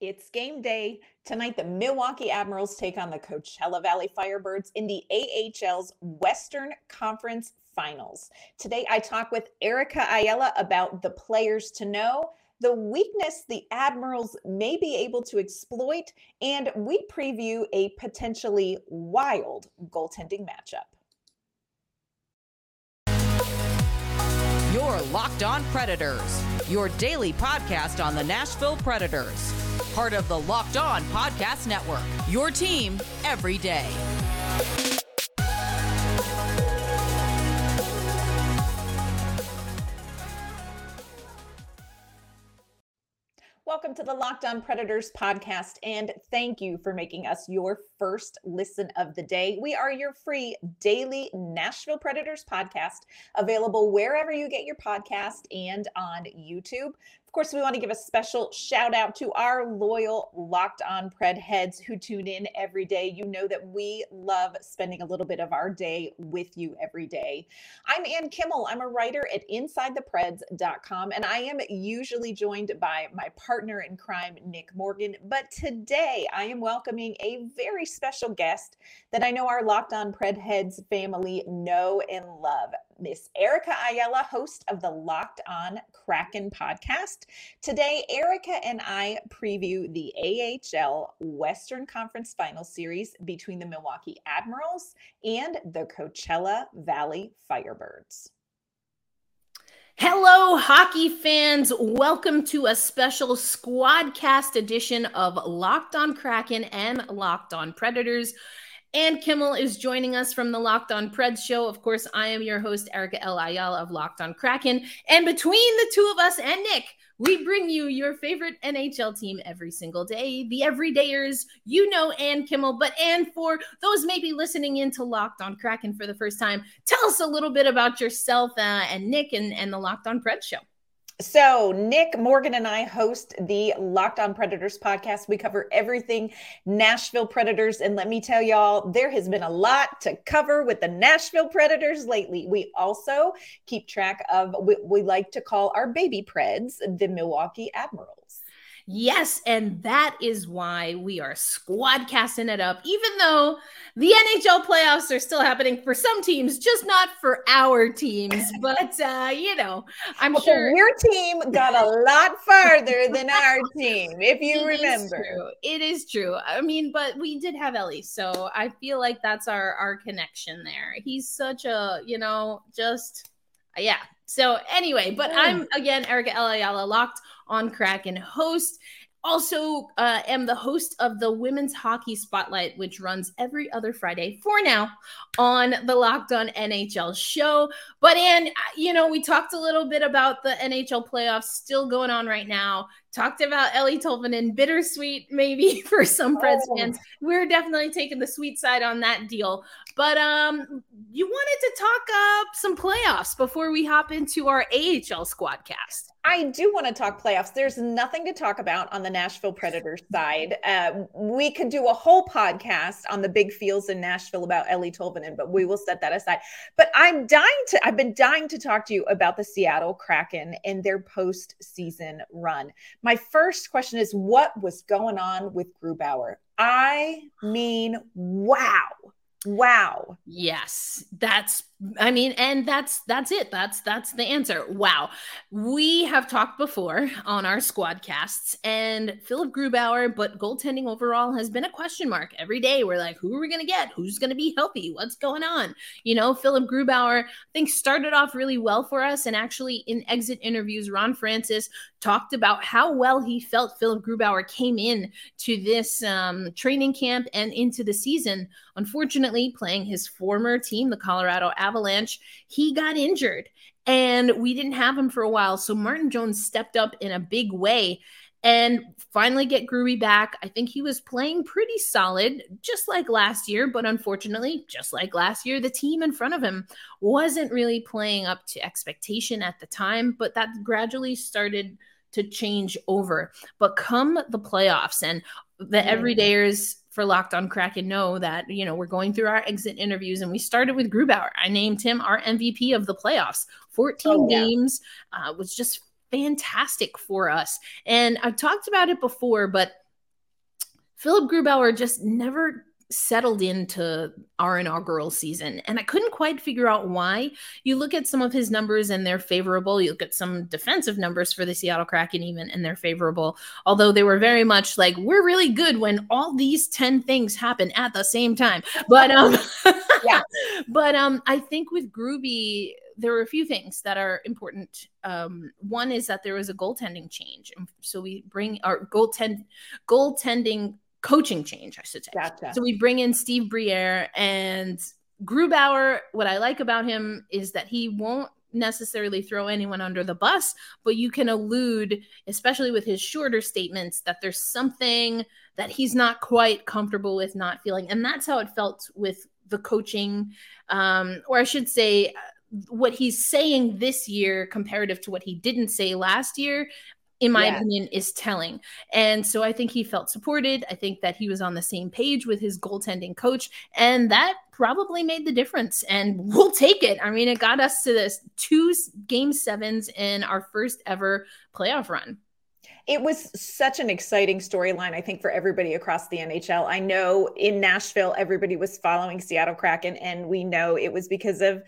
It's game day. Tonight, the Milwaukee Admirals take on the Coachella Valley Firebirds in the AHL's Western Conference Finals. Today, I talk with Erica Ayala about the players to know, the weakness the Admirals may be able to exploit, and we preview a potentially wild goaltending matchup. Your Locked On Predators, your daily podcast on the Nashville Predators part of the Locked On Podcast Network. Your team every day. Welcome to the Locked On Predators podcast, and thank you for making us your first listen of the day. We are your free daily Nashville Predators podcast, available wherever you get your podcast and on YouTube. Of course, we want to give a special shout out to our loyal Locked On Pred heads who tune in every day. You know that we love spending a little bit of our day with you every day. I'm Ann Kimmel. I'm a writer at InsideThePreds.com, and I am usually joined by my partner in crime, Nick Morgan. But today I am welcoming a very special guest that I know our Locked On Pred heads family know and love. Miss Erica Ayala, host of the Locked On Kraken podcast. Today, Erica and I preview the AHL Western Conference Final Series between the Milwaukee Admirals and the Coachella Valley Firebirds. Hello, hockey fans. Welcome to a special squadcast edition of Locked on Kraken and Locked on Predators. Ann Kimmel is joining us from the Locked On Preds show. Of course, I am your host, Erica L. Ayala of Locked On Kraken. And between the two of us and Nick, we bring you your favorite NHL team every single day, the everydayers. You know Ann Kimmel, but Ann, for those maybe listening in to Locked On Kraken for the first time, tell us a little bit about yourself uh, and Nick and, and the Locked On Preds show. So, Nick Morgan and I host the Locked On Predators podcast. We cover everything Nashville Predators. And let me tell y'all, there has been a lot to cover with the Nashville Predators lately. We also keep track of what we like to call our baby Preds, the Milwaukee Admirals. Yes, and that is why we are squad casting it up, even though the NHL playoffs are still happening for some teams, just not for our teams. But uh, you know, I'm well, sure your team got a lot farther than our team, if you it remember. Is it is true. I mean, but we did have Eeli, so I feel like that's our our connection there. He's such a, you know, just yeah. So anyway, but I'm again Erica Ayala locked on Kraken host. Also, uh, am the host of the Women's Hockey Spotlight, which runs every other Friday for now on the Locked On NHL show. But, and you know, we talked a little bit about the NHL playoffs still going on right now talked about Eeli Tolvanen, bittersweet maybe for some Preds oh. fans. We're definitely taking the sweet side on that deal. But um, you wanted to talk up some playoffs before we hop into our AHL squad cast. I do want to talk playoffs. There's nothing to talk about on the Nashville Predators side. Uh, we could do a whole podcast on the big fields in Nashville about Eeli Tolvanen, but we will set that aside. But I'm dying to, I've been dying to talk to you about the Seattle Kraken and their postseason run. My first question is what was going on with Grubauer? I mean, wow. Wow. Yes. That's I mean, and that's that's it. That's that's the answer. Wow. We have talked before on our squad casts and Philip Grubauer, but goaltending overall has been a question mark. Every day we're like, who are we gonna get? Who's gonna be healthy? What's going on? You know, Philip Grubauer, I think started off really well for us. And actually in exit interviews, Ron Francis talked about how well he felt Philip Grubauer came in to this um, training camp and into the season. Unfortunately, playing his former team, the Colorado Avalanche, he got injured and we didn't have him for a while. So Martin Jones stepped up in a big way and finally get Groovy back. I think he was playing pretty solid, just like last year, but unfortunately, just like last year, the team in front of him wasn't really playing up to expectation at the time, but that gradually started to change over. But come the playoffs and the everydayers for Locked on Kraken know that, you know, we're going through our exit interviews and we started with Grubauer. I named him our MVP of the playoffs. 14 oh, yeah. games uh, was just fantastic for us. And I've talked about it before, but Philip Grubauer just never settled into our inaugural season. And I couldn't quite figure out why. You look at some of his numbers and they're favorable. You look at some defensive numbers for the Seattle Kraken, even, and they're favorable. Although they were very much like, we're really good when all these 10 things happen at the same time. But um yeah. but um I think with groovy there were a few things that are important. Um, one is that there was a goaltending change. So we bring our goaltend goaltending coaching change, I should say. Gotcha. So we bring in Steve Briere and Grubauer. What I like about him is that he won't necessarily throw anyone under the bus, but you can allude, especially with his shorter statements, that there's something that he's not quite comfortable with not feeling. And that's how it felt with the coaching, um, or I should say, what he's saying this year comparative to what he didn't say last year in my opinion, is telling. And so I think he felt supported. I think that he was on the same page with his goaltending coach, and that probably made the difference. And we'll take it. I mean, it got us to this two game sevens in our first ever playoff run. It was such an exciting storyline, I think, for everybody across the NHL. I know in Nashville, everybody was following Seattle Kraken, and we know it was because of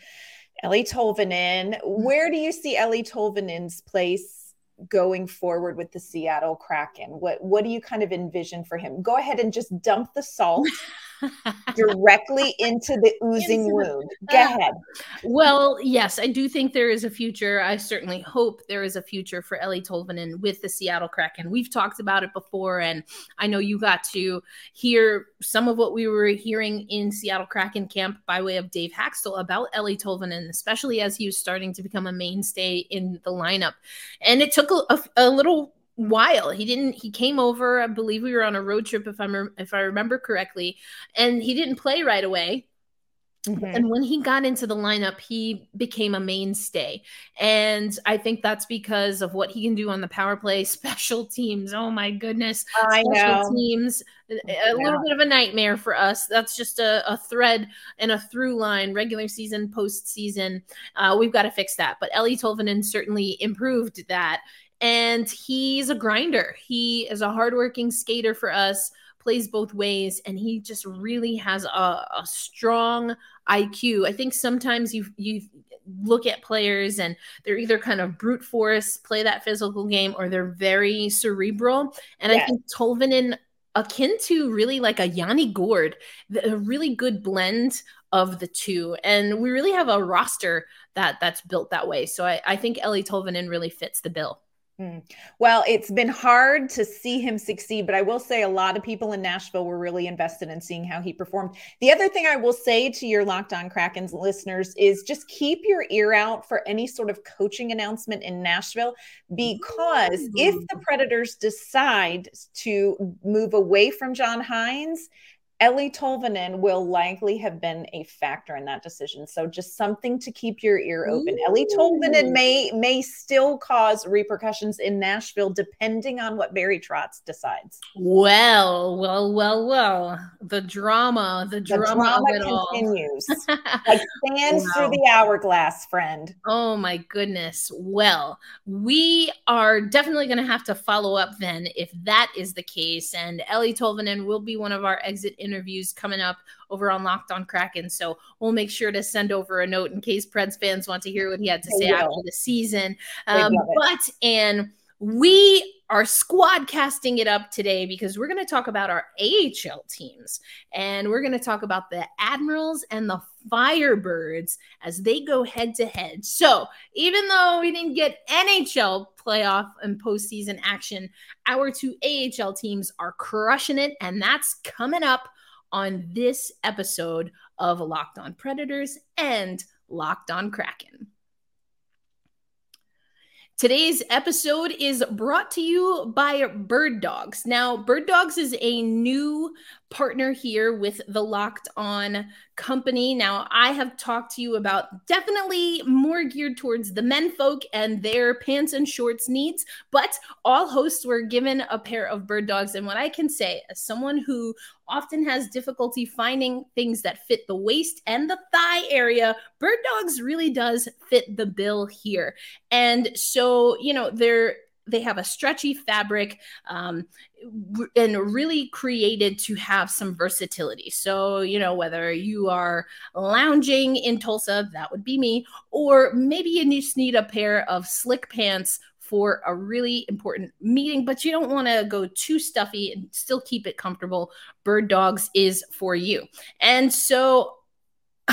Eeli Tolvanen. Mm-hmm. Where do you see Eeli Tolvanen's place going forward with the Seattle Kraken? What what do you kind of envision for him? Go ahead and just dump the salt directly into the oozing into wound. Go ahead. Well, yes, I do think there is a future. I certainly hope there is a future for Eeli Tolvanen with the Seattle Kraken. We've talked about it before, and I know you got to hear some of what we were hearing in Seattle Kraken camp by way of Dave Hakstol about Eeli Tolvanen, especially as he was starting to become a mainstay in the lineup. And it took a, a, a little while. He didn't. He came over. I believe we were on a road trip, if I'm if I remember correctly, and he didn't play right away. Mm-hmm. And when he got into the lineup, he became a mainstay. And I think that's because of what he can do on the power play, special teams. Oh my goodness. I special know. teams, a yeah. little bit of a nightmare for us. That's just a, a thread and a through line, regular season, postseason. Uh, we've got to fix that. But Eeli Tolvanen certainly improved that and he's a grinder. He is a hardworking skater for us, plays both ways, and he just really has a, a strong IQ. I think sometimes you you look at players and they're either kind of brute force, play that physical game, or they're very cerebral. And yes. I think Tolvanen akin to really like a Yanni Gourde, a really good blend of the two. And we really have a roster that that's built that way. So I, I think Eeli Tolvanen really fits the bill. Hmm. Well, it's been hard to see him succeed, but I will say a lot of people in Nashville were really invested in seeing how he performed. The other thing I will say to your Locked On Krakens listeners is just keep your ear out for any sort of coaching announcement in Nashville because if the Predators decide to move away from John Hynes, Eeli Tolvanen will likely have been a factor in that decision. So just something to keep your ear open. Ooh. Eeli Tolvanen may may still cause repercussions in Nashville depending on what Barry Trotz decides. Well, well, well, well. The drama, the drama, the drama continues. like sands wow. through the hourglass, friend. Oh my goodness. Well, we are definitely going to have to follow up then if that is the case. And Eeli Tolvanen will be one of our exit interviews coming up over on Locked on Kraken. So we'll make sure to send over a note in case Preds fans want to hear what he had to say after the season. Um, but, and we are squad casting it up today because we're going to talk about our AHL teams and we're going to talk about the Admirals and the Firebirds as they go head to head. So, even though we didn't get NHL playoff and postseason action, our two AHL teams are crushing it, and that's coming up on this episode of Locked On Predators and Locked On Kraken. Today's episode is brought to you by Bird Dogs. Now, Bird Dogs is a new partner here with the Locked On company. Now, I have talked to you about definitely more geared towards the men folk and their pants and shorts needs, but all hosts were given a pair of bird dogs. And what I can say, as someone who often has difficulty finding things that fit the waist and the thigh area, bird dogs really does fit the bill here. And so, you know, they're they have a stretchy fabric um, and really created to have some versatility. So, you know, whether you are lounging in Tulsa, that would be me, or maybe you just need a pair of slick pants for a really important meeting, but you don't want to go too stuffy and still keep it comfortable. Bird Dogs is for you. And so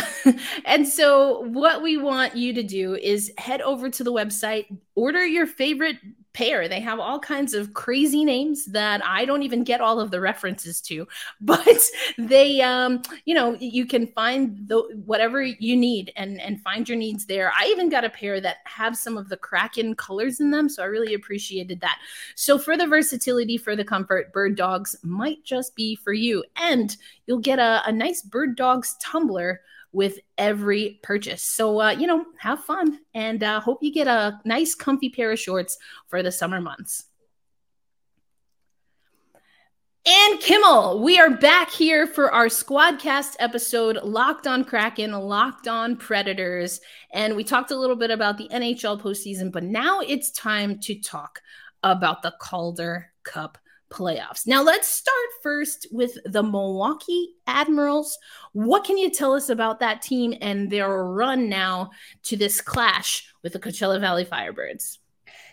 and so, what we want you to do is head over to the website, order your favorite pair. They have all kinds of crazy names that I don't even get all of the references to, but they, um, you know, you can find the whatever you need and and find your needs there. I even got a pair that have some of the Kraken colors in them, so I really appreciated that. So for the versatility, for the comfort, Bird Dogs might just be for you, and you'll get a, a nice Bird Dogs tumbler with every purchase. So, uh, you know, have fun and uh, hope you get a nice, comfy pair of shorts for the summer months. And Kimmel, we are back here for our Squadcast episode, Locked on Kraken, Locked on Predators. And we talked a little bit about the NHL postseason, but now it's time to talk about the Calder Cup playoffs. Now, let's start first with the Milwaukee Admirals. What can you tell us about that team and their run now to this clash with the Coachella Valley Firebirds?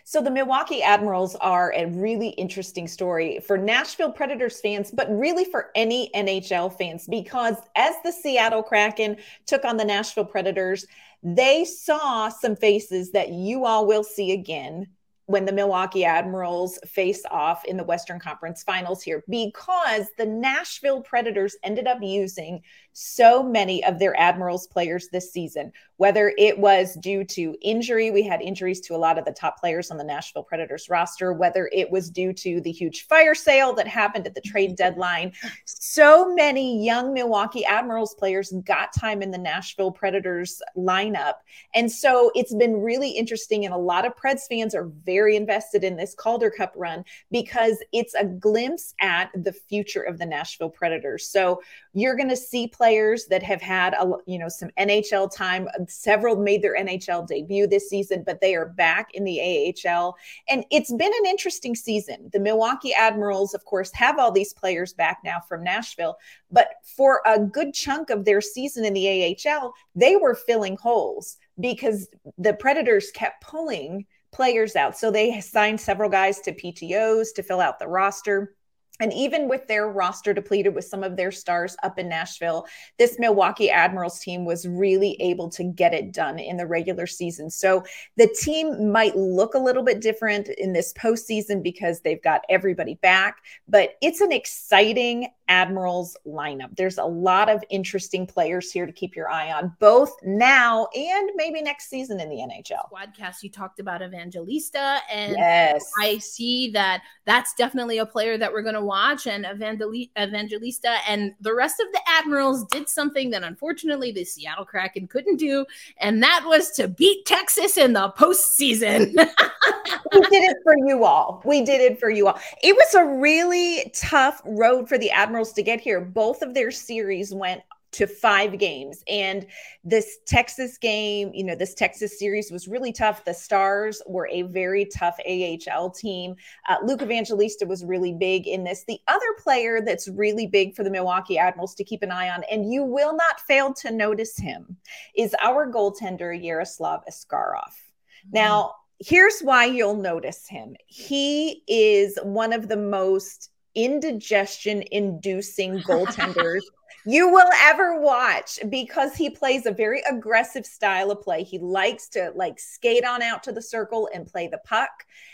So the Milwaukee Admirals are a really interesting story for Nashville Predators fans, but really for any NHL fans, because as the Seattle Kraken took on the Nashville Predators, they saw some faces that you all will see again when the Milwaukee Admirals face off in the Western Conference Finals here because the Nashville Predators ended up using so many of their Admirals players this season, whether it was due to injury, we had injuries to a lot of the top players on the Nashville Predators roster, whether it was due to the huge fire sale that happened at the trade mm-hmm. deadline. So many young Milwaukee Admirals players got time in the Nashville Predators lineup. And so it's been really interesting. And a lot of Preds fans are very invested in this Calder Cup run because it's a glimpse at the future of the Nashville Predators. So you're going to see players players that have had a you know some NHL time. Several made their NHL debut this season, but they are back in the AHL, and it's been an interesting season. The Milwaukee Admirals, of course, have all these players back now from Nashville, but for a good chunk of their season in the AHL, they were filling holes because the Predators kept pulling players out. So they signed several guys to PTOs to fill out the roster and even with their roster depleted with some of their stars up in Nashville, this Milwaukee Admirals team was really able to get it done in the regular season. So the team might look a little bit different in this postseason because they've got everybody back, but it's an exciting Admirals lineup. There's a lot of interesting players here to keep your eye on, both now and maybe next season in the NHL. Squadcast, you talked about Evangelista, and yes. I see that that's definitely a player that we're going to watch. And Evangelista and the rest of the Admirals did something that unfortunately the Seattle Kraken couldn't do, and that was to beat Texas in the postseason. we did it for you all. We did it for you all. It was a really tough road for the Admirals to get here. Both of their series went to five games. And this Texas game, you know, this Texas series was really tough. The Stars were a very tough AHL team. Uh, Luke Evangelista was really big in this. The other player that's really big for the Milwaukee Admirals to keep an eye on, and you will not fail to notice him, is our goaltender, Yaroslav Askarov. Mm-hmm. Now, here's why you'll notice him. He is one of the most indigestion inducing goaltenders you will ever watch because he plays a very aggressive style of play. He likes to like skate on out to the circle and play the puck.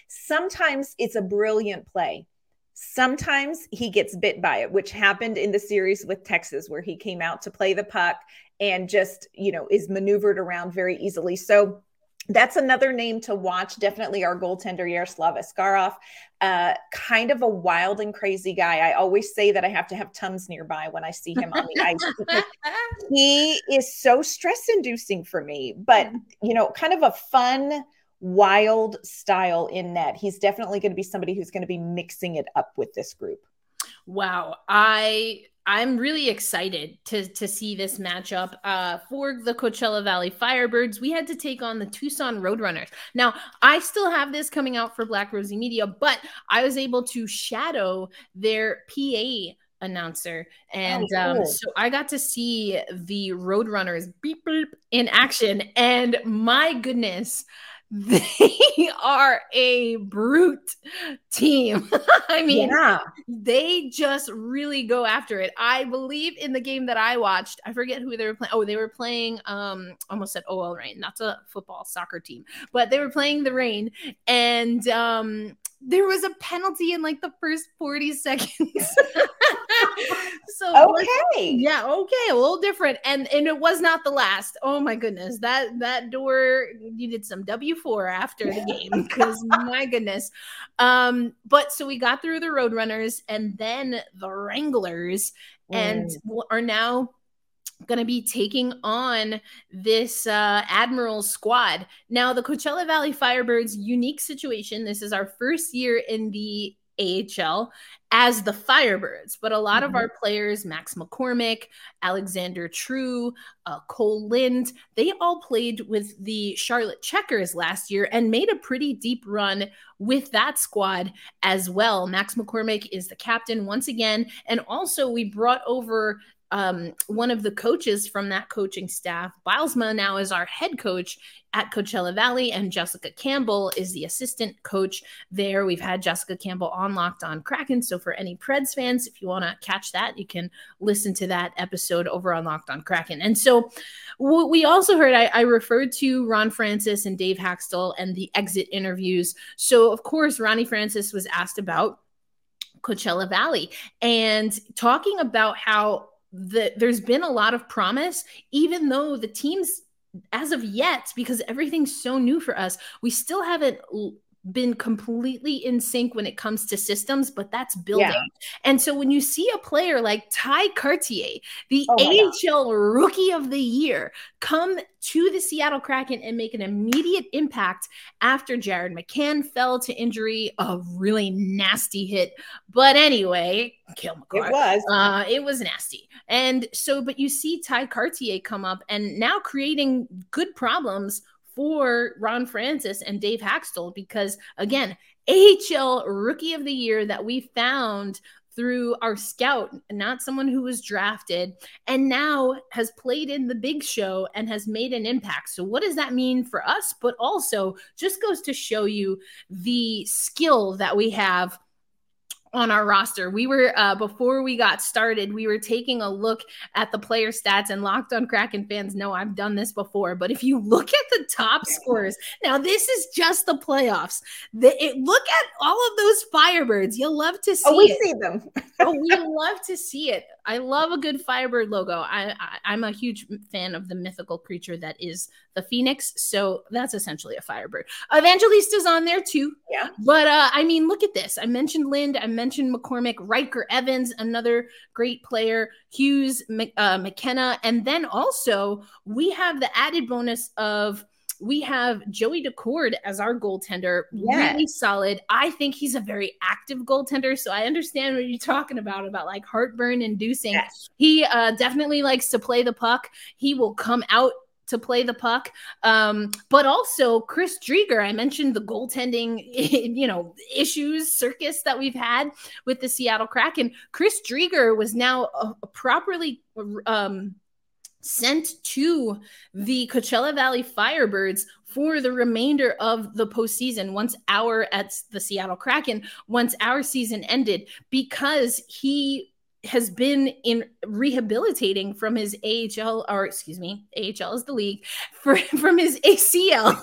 Sometimes it's a brilliant play. Sometimes he gets bit by it, which happened in the series with Texas, where he came out to play the puck and just, you know, is maneuvered around very easily. So that's another name to watch. Definitely our goaltender, Yaroslav Askarov. Uh, kind of a wild and crazy guy. I always say that I have to have Tums nearby when I see him on the ice. he is so stress inducing for me, but, mm. you know, kind of a fun, wild style in net. He's definitely going to be somebody who's going to be mixing it up with this group. Wow. I I'm really excited to to see this matchup. Uh, for the Coachella Valley Firebirds, we had to take on the Tucson Roadrunners. Now, I still have this coming out for Black Rosie Media, but I was able to shadow their PA announcer. And oh, um, cool. um, so I got to see the Roadrunners beep, beep in action. And my goodness, they are a brute team. I mean, yeah. they just really go after it. I believe in the game that I watched, I forget who they were playing. Oh, they were playing um almost at OL Reign. That's a football soccer team, but they were playing the rain and um there was a penalty in like the first 40 seconds. so okay. yeah, okay, a little different. And and it was not the last. Oh my goodness. That that door needed some W4 after the game because my goodness. Um, but so we got through the Roadrunners and then the Wranglers mm. and are now going to be taking on this uh, Admiral squad. Now, the Coachella Valley Firebirds unique situation. This is our first year in the AHL as the Firebirds, but a lot mm-hmm. of our players, Max McCormick, Alexander True, uh, Kole Lind, they all played with the Charlotte Checkers last year and made a pretty deep run with that squad as well. Max McCormick is the captain once again. And also, we brought over um, one of the coaches from that coaching staff. Bylsma now is our head coach at Coachella Valley, and Jessica Campbell is the assistant coach there. We've had Jessica Campbell on Locked On Kraken. So for any Preds fans, if you want to catch that, you can listen to that episode over on Locked On Kraken. And so what we also heard, I, I referred to Ron Francis and Dave Hakstol and the exit interviews. So of course, Ronnie Francis was asked about Coachella Valley and talking about how that there's been a lot of promise, even though the teams, as of yet, because everything's so new for us, we still haven't been completely in sync when it comes to systems, but that's building. Yeah. And so when you see a player like Tye Kartye, the oh AHL rookie of the year, come to the Seattle Kraken and make an immediate impact after Jared McCann fell to injury, a really nasty hit. But anyway, Cale Makar. It was. Uh, it was nasty. And so, but you see Tye Kartye come up and now creating good problems for Ron Francis and Dave Hakstol because, again, AHL Rookie of the Year that we found through our scout, not someone who was drafted, and now has played in the big show and has made an impact. So, what does that mean for us? But also, just goes to show you the skill that we have on our roster. We were uh, before we got started, we were taking a look at the player stats and locked on Kraken fans know I've done this before, but if you look at the top scores, now this is just the playoffs. The, it, look at all of those Firebirds. You'll love to see. Oh, we it. see them. oh, we love to see it. I love a good Firebird logo. I, I am a huge fan of the mythical creature that is the Phoenix. So that's essentially a Firebird. Evangelista's on there too. Yeah. But uh, I mean, look at this. I mentioned Lind. I mentioned McCormick, Ryker Evans, another great player, Hughes, uh, McKenna, and then also we have the added bonus of we have Joey Daccord as our goaltender, yes. really solid. I think he's a very active goaltender, so I understand what you're talking about about like heartburn inducing. Yes. He uh, definitely likes to play the puck. He will come out to play the puck. Um, but also Chris Driedger, I mentioned the goaltending, you know, issues, circus that we've had with the Seattle Kraken. Chris Driedger was now a, a properly um, sent to the Coachella Valley Firebirds for the remainder of the postseason once our at the Seattle Kraken, once our season ended, because he has been in rehabilitating from his AHL or excuse me, AHL is the league for, from his ACL.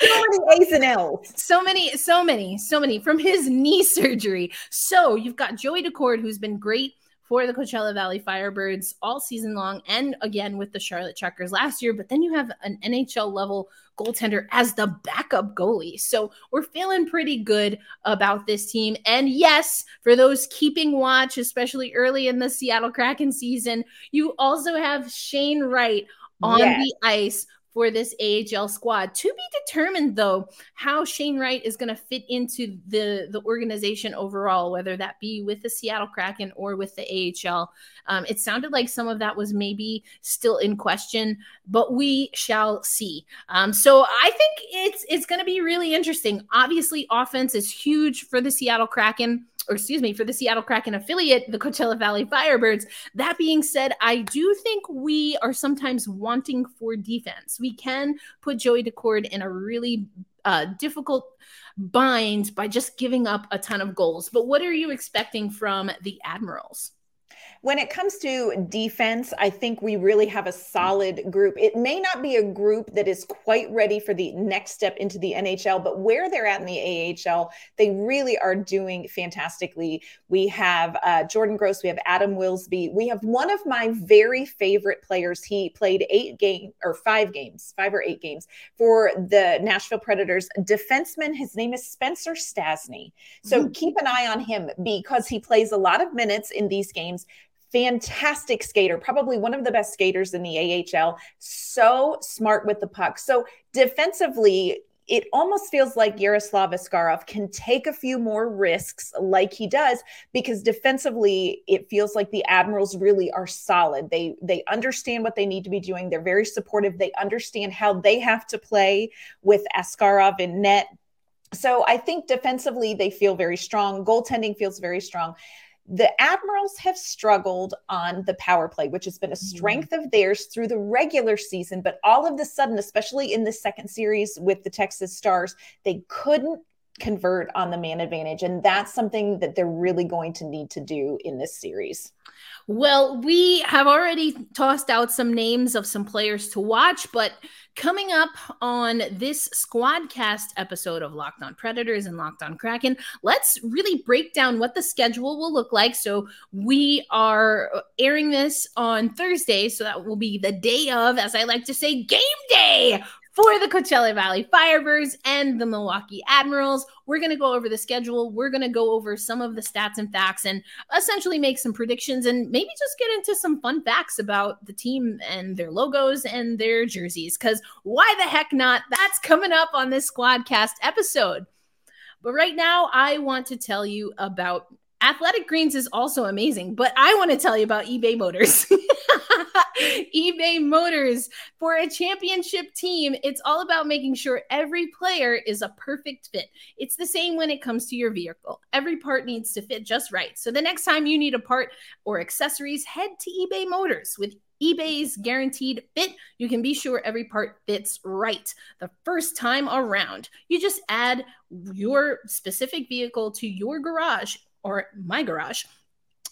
so many A's and L's. So many, so many, so many from his knee surgery. So you've got Joey Daccord, who's been great for the Coachella Valley Firebirds all season long and again with the Charlotte Checkers last year. But then you have an NHL level goaltender as the backup goalie. So we're feeling pretty good about this team. And yes, for those keeping watch, especially early in the Seattle Kraken season, you also have Shane Wright on yes. the ice for this AHL squad. To be determined, though, how Shane Wright is going to fit into the, the organization overall, whether that be with the Seattle Kraken or with the AHL. Um, it sounded like some of that was maybe still in question, but we shall see. Um, so I think it's it's going to be really interesting. Obviously, offense is huge for the Seattle Kraken or excuse me, for the Seattle Kraken affiliate, the Coachella Valley Firebirds. That being said, I do think we are sometimes wanting for defense. We can put Joey Daccord in a really uh, difficult bind by just giving up a ton of goals. But what are you expecting from the Admirals? When it comes to defense, I think we really have a solid group. It may not be a group that is quite ready for the next step into the NHL, but where they're at in the AHL, they really are doing fantastically. We have uh, Jordan Gross, we have Adam Wilsby, we have one of my very favorite players. He played eight games or five games, five or eight games for the Nashville Predators. Defenseman, his name is Spencer Stastney. So mm-hmm. keep an eye on him because he plays a lot of minutes in these games fantastic skater, probably one of the best skaters in the AHL. So smart with the puck. So defensively, it almost feels like Yaroslav Askarov can take a few more risks like he does because defensively it feels like the Admirals really are solid. They they understand what they need to be doing. They're very supportive. They understand how they have to play with Askarov in net. So I think defensively they feel very strong. Goaltending feels very strong the Admirals have struggled on the power play, which has been a mm-hmm. strength of theirs through the regular season. But all of the sudden, especially in the second series with the Texas Stars, they couldn't convert on the man advantage. And that's something that they're really going to need to do in this series. Well, we have already tossed out some names of some players to watch, but coming up on this Squadcast episode of Locked On Predators and Locked On Kraken, let's really break down what the schedule will look like. So we are airing this on Thursday, so that will be the day of, as I like to say, game day for the Coachella Valley Firebirds and the Milwaukee Admirals. We're going to go over the schedule. We're going to go over some of the stats and facts and essentially make some predictions and maybe just get into some fun facts about the team and their logos and their jerseys. Because why the heck not? That's coming up on this Squadcast episode. But right now, I want to tell you about Athletic Greens is also amazing, but I want to tell you about eBay Motors. eBay Motors for a championship team, it's all about making sure every player is a perfect fit. It's the same when it comes to your vehicle. Every part needs to fit just right. So the next time you need a part or accessories, head to eBay Motors with eBay's guaranteed fit, you can be sure every part fits right the first time around. You just add your specific vehicle to your garage or my garage,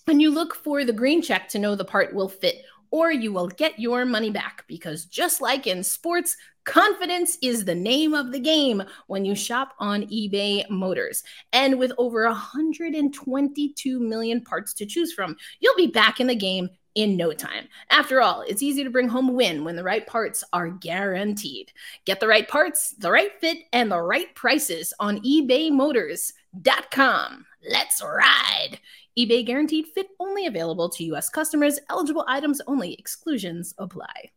and you look for the green check to know the part will fit, or you will get your money back because just like in sports, confidence is the name of the game when you shop on eBay Motors. And with over 122 million parts to choose from, you'll be back in the game in no time. After all, it's easy to bring home a win when the right parts are guaranteed. Get the right parts, the right fit, and the right prices on ebaymotors.com. Let's ride. eBay guaranteed fit only available to U.S. customers. Eligible items only. Exclusions apply.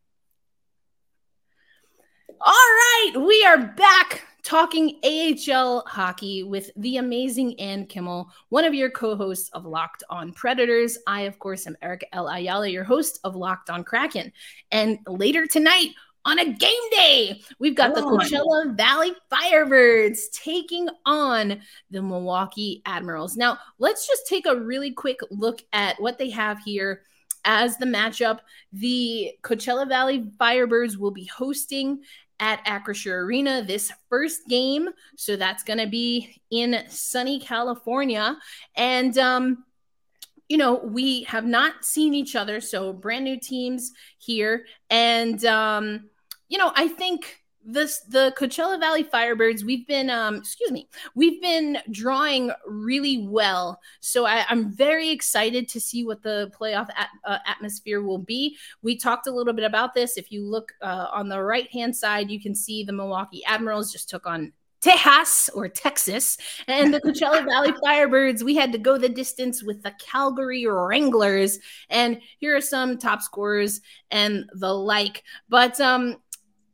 All right, we are back talking AHL hockey with the amazing Ann Kimmel, one of your co-hosts of Locked On Predators. I, of course, am Eric L. Ayala, your host of Locked On Kraken. And later tonight, on a game day. We've got the Coachella Valley Firebirds taking on the Milwaukee Admirals. Now, let's just take a really quick look at what they have here as the matchup. The Coachella Valley Firebirds will be hosting at Acrisure Arena this first game. So that's going to be in sunny California. And, um, you know, we have not seen each other, so brand new teams here. And um, you know, I think this the Coachella Valley Firebirds, we've been um excuse me, we've been drawing really well. So I, am very excited to see what the playoff at, uh, atmosphere will be. We talked a little bit about this. If you look uh, on the right hand side, you can see the Milwaukee Admirals just took on Tejas or Texas and the Coachella Valley Firebirds. We had to go the distance with the Calgary Wranglers. And here are some top scorers and the like. But um,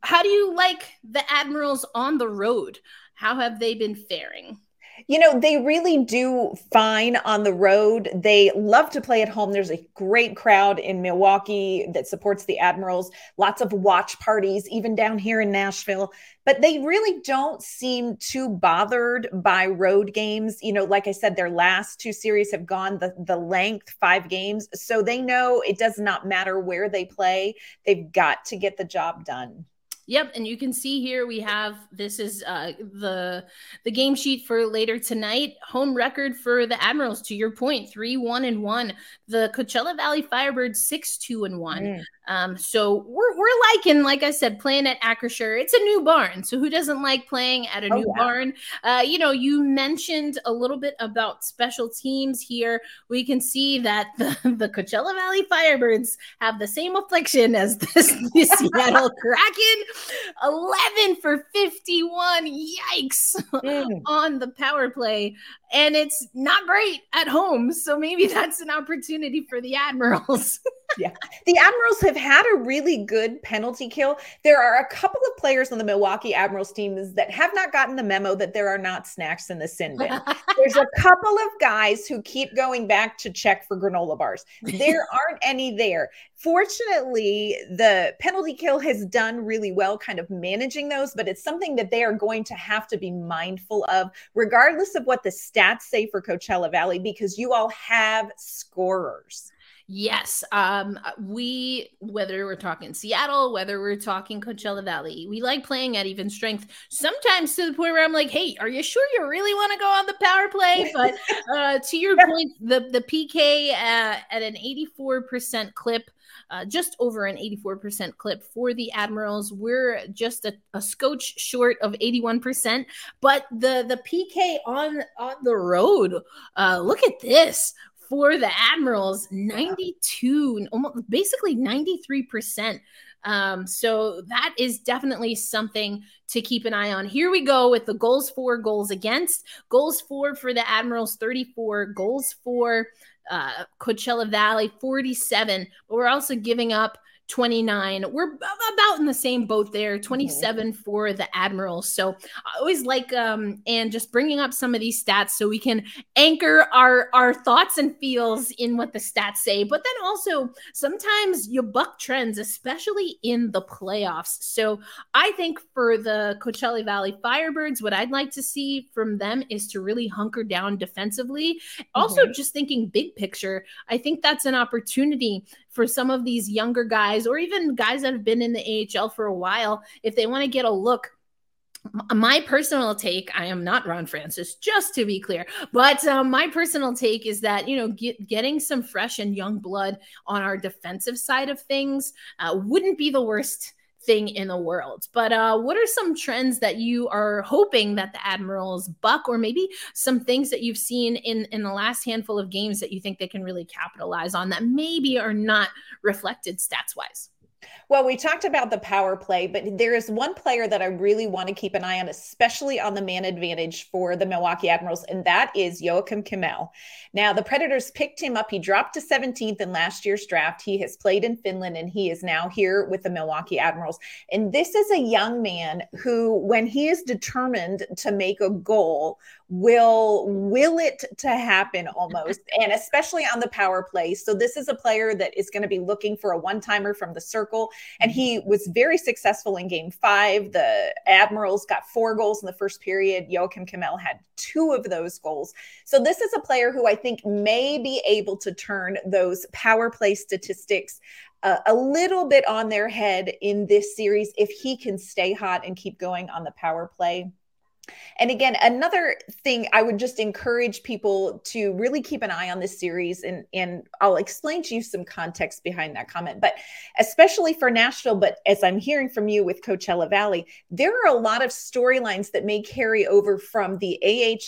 how do you like the Admirals on the road? How have they been faring? You know, they really do fine on the road. They love to play at home. There's a great crowd in Milwaukee that supports the Admirals, lots of watch parties, even down here in Nashville. But they really don't seem too bothered by road games. You know, like I said, their last two series have gone the, the length, five games. So they know it does not matter where they play, they've got to get the job done. Yep, and you can see here we have this is uh, the the game sheet for later tonight. Home record for the Admirals. To your point, three one and one. The Coachella Valley Firebirds six two and one. Mm. Um, so we're we're liking, like I said, playing at Acrisure. It's a new barn, so who doesn't like playing at a oh, new yeah. barn? Uh, you know, you mentioned a little bit about special teams here. We can see that the, the Coachella Valley Firebirds have the same affliction as this, the Seattle Kraken. 11 for 51. Yikes. Mm. on the power play. And it's not great at home. So maybe that's an opportunity for the Admirals. yeah. The Admirals have had a really good penalty kill. There are a couple of players on the Milwaukee Admirals teams that have not gotten the memo that there are not snacks in the sin bin. There's a couple of guys who keep going back to check for granola bars. There aren't any there. Fortunately, the penalty kill has done really well kind of managing those, but it's something that they are going to have to be mindful of, regardless of what the stats say for Coachella Valley, because you all have scorers. Yes. Um, uh, we, whether we're talking Seattle, whether we're talking Coachella Valley, we like playing at even strength, sometimes to the point where I'm like, hey, are you sure you really want to go on the power play? But uh, to your point, the, the PK uh, at an 84% clip. Uh, just over an 84% clip for the Admirals. We're just a, a scotch short of 81%. But the the PK on on the road, uh, look at this for the Admirals, 92, almost basically 93%. Um, so that is definitely something to keep an eye on. Here we go with the goals for, goals against. Goals for for the Admirals, 34. Goals for uh, Coachella Valley, 47. But we're also giving up 29. We're about in the same boat there, 27 mm-hmm. for the Admirals. So I always like um and just bringing up some of these stats so we can anchor our our thoughts and feels in what the stats say. But then also sometimes you buck trends, especially in the playoffs. So I think for the Coachella Valley Firebirds, what I'd like to see from them is to really hunker down defensively. Also, mm-hmm. just thinking big picture, I think that's an opportunity for some of these younger guys or even guys that have been in the AHL for a while, if they want to get a look my personal take i am not ron francis just to be clear but um, my personal take is that you know get, getting some fresh and young blood on our defensive side of things uh, wouldn't be the worst thing in the world. But uh, what are some trends that you are hoping that the Admirals buck, or maybe some things that you've seen in in the last handful of games that you think they can really capitalize on that maybe are not reflected stats wise? Well, we talked about the power play, but there is one player that I really want to keep an eye on, especially on the man advantage for the Milwaukee Admirals, and that is Joakim Kemell. Now, the Predators picked him up. He dropped to 17th in last year's draft. He has played in Finland and he is now here with the Milwaukee Admirals. And this is a young man who, when he is determined to make a goal, will will it to happen almost and especially on the power play. So this is a player that is going to be looking for a one timer from the circle and he was very successful in game five. The admirals got four goals in the first period. Joakim kemell had two of those goals. So this is a player who i think may be able to turn those power play statistics uh, a little bit on their head in this series if he can stay hot and keep going on the power play and again, another thing I would just encourage people to really keep an eye on this series, and, and I'll explain to you some context behind that comment, but especially for Nashville, but as I'm hearing from you with Coachella Valley, there are a lot of storylines that may carry over from the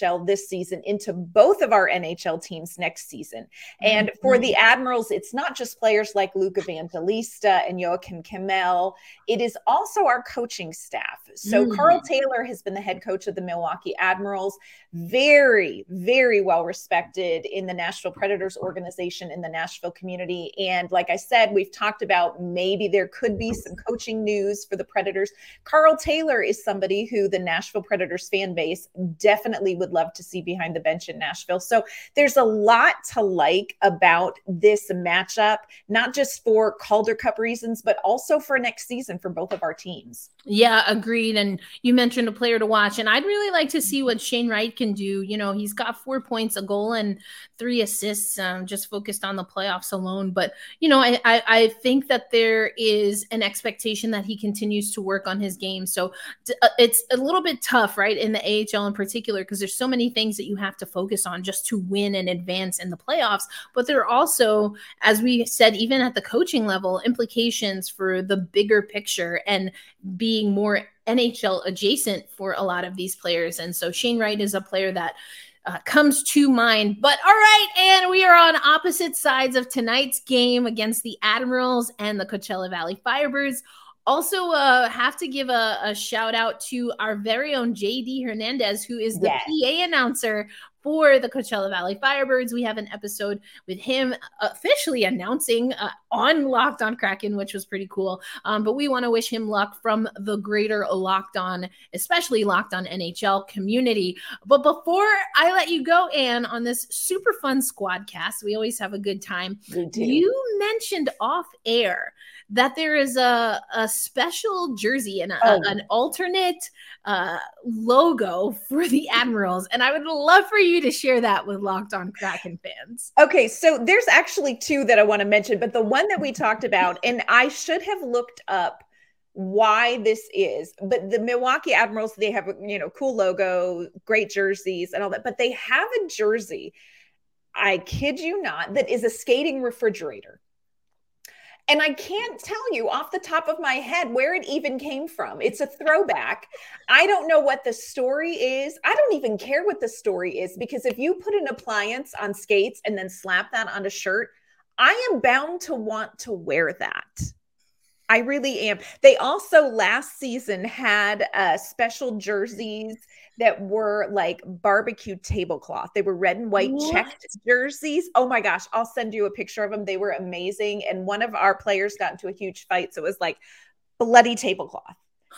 AHL this season into both of our NHL teams next season. And mm-hmm. for the Admirals, it's not just players like Luca Evangelista and Joakim Kemell, it is also our coaching staff. So mm-hmm. Karl Taylor has been the head coach the Milwaukee Admirals. Very, very well respected in the Nashville Predators organization, in the Nashville community. And like I said, we've talked about maybe there could be some coaching news for the Predators. Karl Taylor is somebody who the Nashville Predators fan base definitely would love to see behind the bench in Nashville. So there's a lot to like about this matchup, not just for Calder Cup reasons, but also for next season for both of our teams. Yeah, agreed. And you mentioned a player to watch, and I'd really like to see what Shane Wright can do. You know, he's got four points, a goal, and three assists, um, just focused on the playoffs alone. But you know, I, I, I think that there is an expectation that he continues to work on his game. So uh, it's a little bit tough, right, in the AHL in particular, because there's so many things that you have to focus on just to win and advance in the playoffs. But there are also, as we said, even at the coaching level, implications for the bigger picture and being more NHL adjacent for a lot of these players. And so Shane Wright is a player that uh, comes to mind. But all right, and we are on opposite sides of tonight's game against the Admirals and the Coachella Valley Firebirds. Also, uh, have to give a, a, shout out to our very own JD Hernandez, who is the yes. PA announcer for the Coachella Valley Firebirds. We have an episode with him officially announcing uh, on Locked on Kraken, which was pretty cool. Um, but we want to wish him luck from the greater Locked on, especially Locked on NHL community. But before I let you go, Ann, on this super fun squad cast, we always have a good time. You mentioned off air that there is a, a special jersey and a, oh. an alternate uh, logo for the Admirals. And I would love for you to share that with Locked On Kraken fans. Okay, so there's actually two that I want to mention, but the one that we talked about, and I should have looked up why this is but the milwaukee admirals they have a you know cool logo great jerseys and all that but they have a jersey i kid you not that is a skating refrigerator and I can't tell you off the top of my head where it even came from. It's a throwback. I don't know what the story is. I don't even care what the story is because if you put an appliance on skates and then slap that on a shirt, I am bound to want to wear that. I really am. They also last season had uh, special jerseys that were like barbecue tablecloth. They were red and white what? checked jerseys. Oh my gosh, I'll send you a picture of them. They were amazing. And one of our players got into a huge fight. So it was like bloody tablecloth.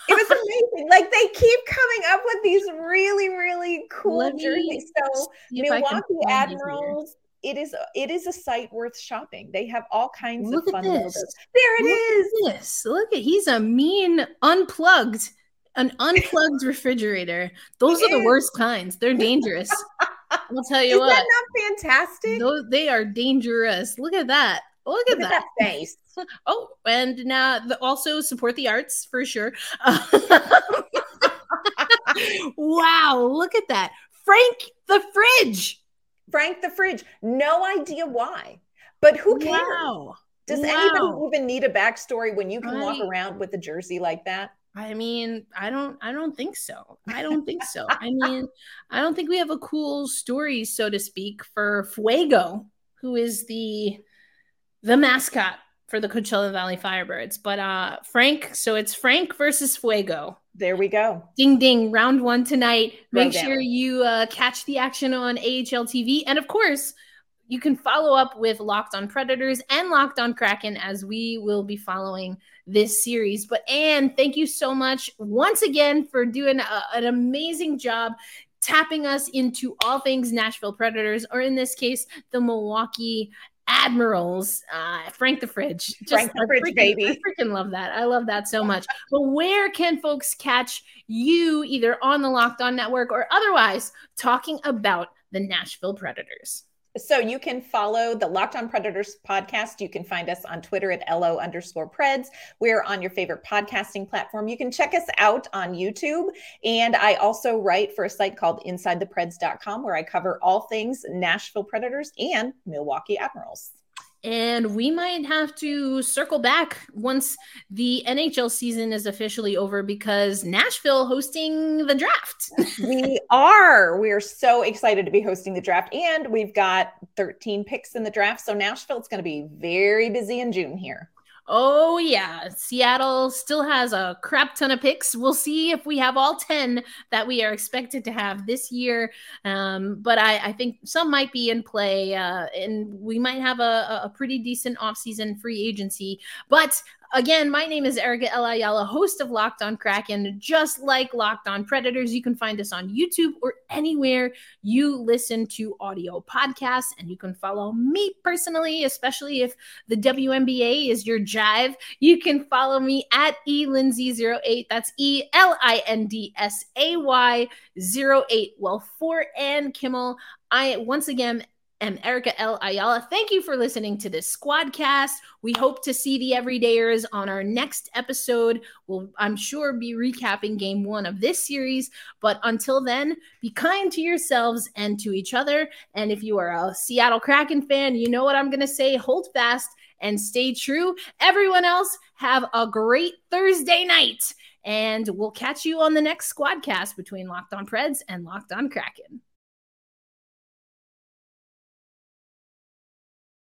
It was amazing. like they keep coming up with these really, really cool jerseys. So Milwaukee Admirals it is it is a site worth shopping. They have all kinds Look of fun logos. There it Look is. this. Look at he's a mean unplugged an unplugged refrigerator. Those it are is. the worst kinds. They're dangerous. I'll tell you is what. That not fantastic? Those they are dangerous. Look at that. Look at, Look that. that face. Oh, and now the, also support the arts for sure. wow, look at that. Frank the fridge. Frank the fridge. No idea why, but who cares? Wow. Does wow. anybody even need a backstory when you can walk around with a jersey like that? I mean, I don't I don't think so. I don't think so. I mean, I don't think we have a cool story so to speak for Fuego, who is the the mascot for the Coachella Valley Firebirds. But uh Frank, so it's Frank versus Fuego. There we go. Ding ding, round 1 tonight. Make sure you uh catch the action on AHL TV and of course, you can follow up with Locked on Predators and Locked on Kraken as we will be following this series. But Ann, thank you so much once again for doing a, an amazing job tapping us into all things Nashville Predators, or in this case, the Milwaukee Admirals. Uh, Frank the Fridge. Just, Frank the Fridge, freaking, baby. I freaking love that. I love that so much. But where can folks catch you either on the Locked On Network or otherwise talking about the Nashville Predators? So you can follow the Locked On Predators podcast. You can find us on Twitter at LO underscore Preds. We're on your favorite podcasting platform. You can check us out on YouTube. And I also write for a site called InsideThePreds.com where I cover all things Nashville Predators and Milwaukee Admirals. And we might have to circle back once the NHL season is officially over because Nashville hosting the draft. we are. We are so excited to be hosting the draft. And we've got 13 picks in the draft. So Nashville is going to be very busy in June here. Oh, yeah. Seattle still has a crap ton of picks. We'll see if we have all 10 that we are expected to have this year. Um, but I, I, think some might be in play, uh, and we might have a, a pretty decent offseason free agency. But Again, my name is Erica El Ayala, host of Locked on Kraken. Just like Locked on Predators, you can find us on YouTube or anywhere you listen to audio podcasts. And you can follow me personally, especially if the WNBA is your jive. You can follow me at elindsay08. That's E L I N D S A Y 08. Well, for Ann Kimmel, I once again am Erica El Ayala. Thank you for listening to this Squadcast. We hope to see the everydayers on our next episode. We'll, I'm sure, be recapping game one of this series. But until then, be kind to yourselves and to each other. And if you are a Seattle Kraken fan, you know what I'm going to say hold fast and stay true. Everyone else, have a great Thursday night. And we'll catch you on the next Squadcast between Locked on Preds and Locked on Kraken.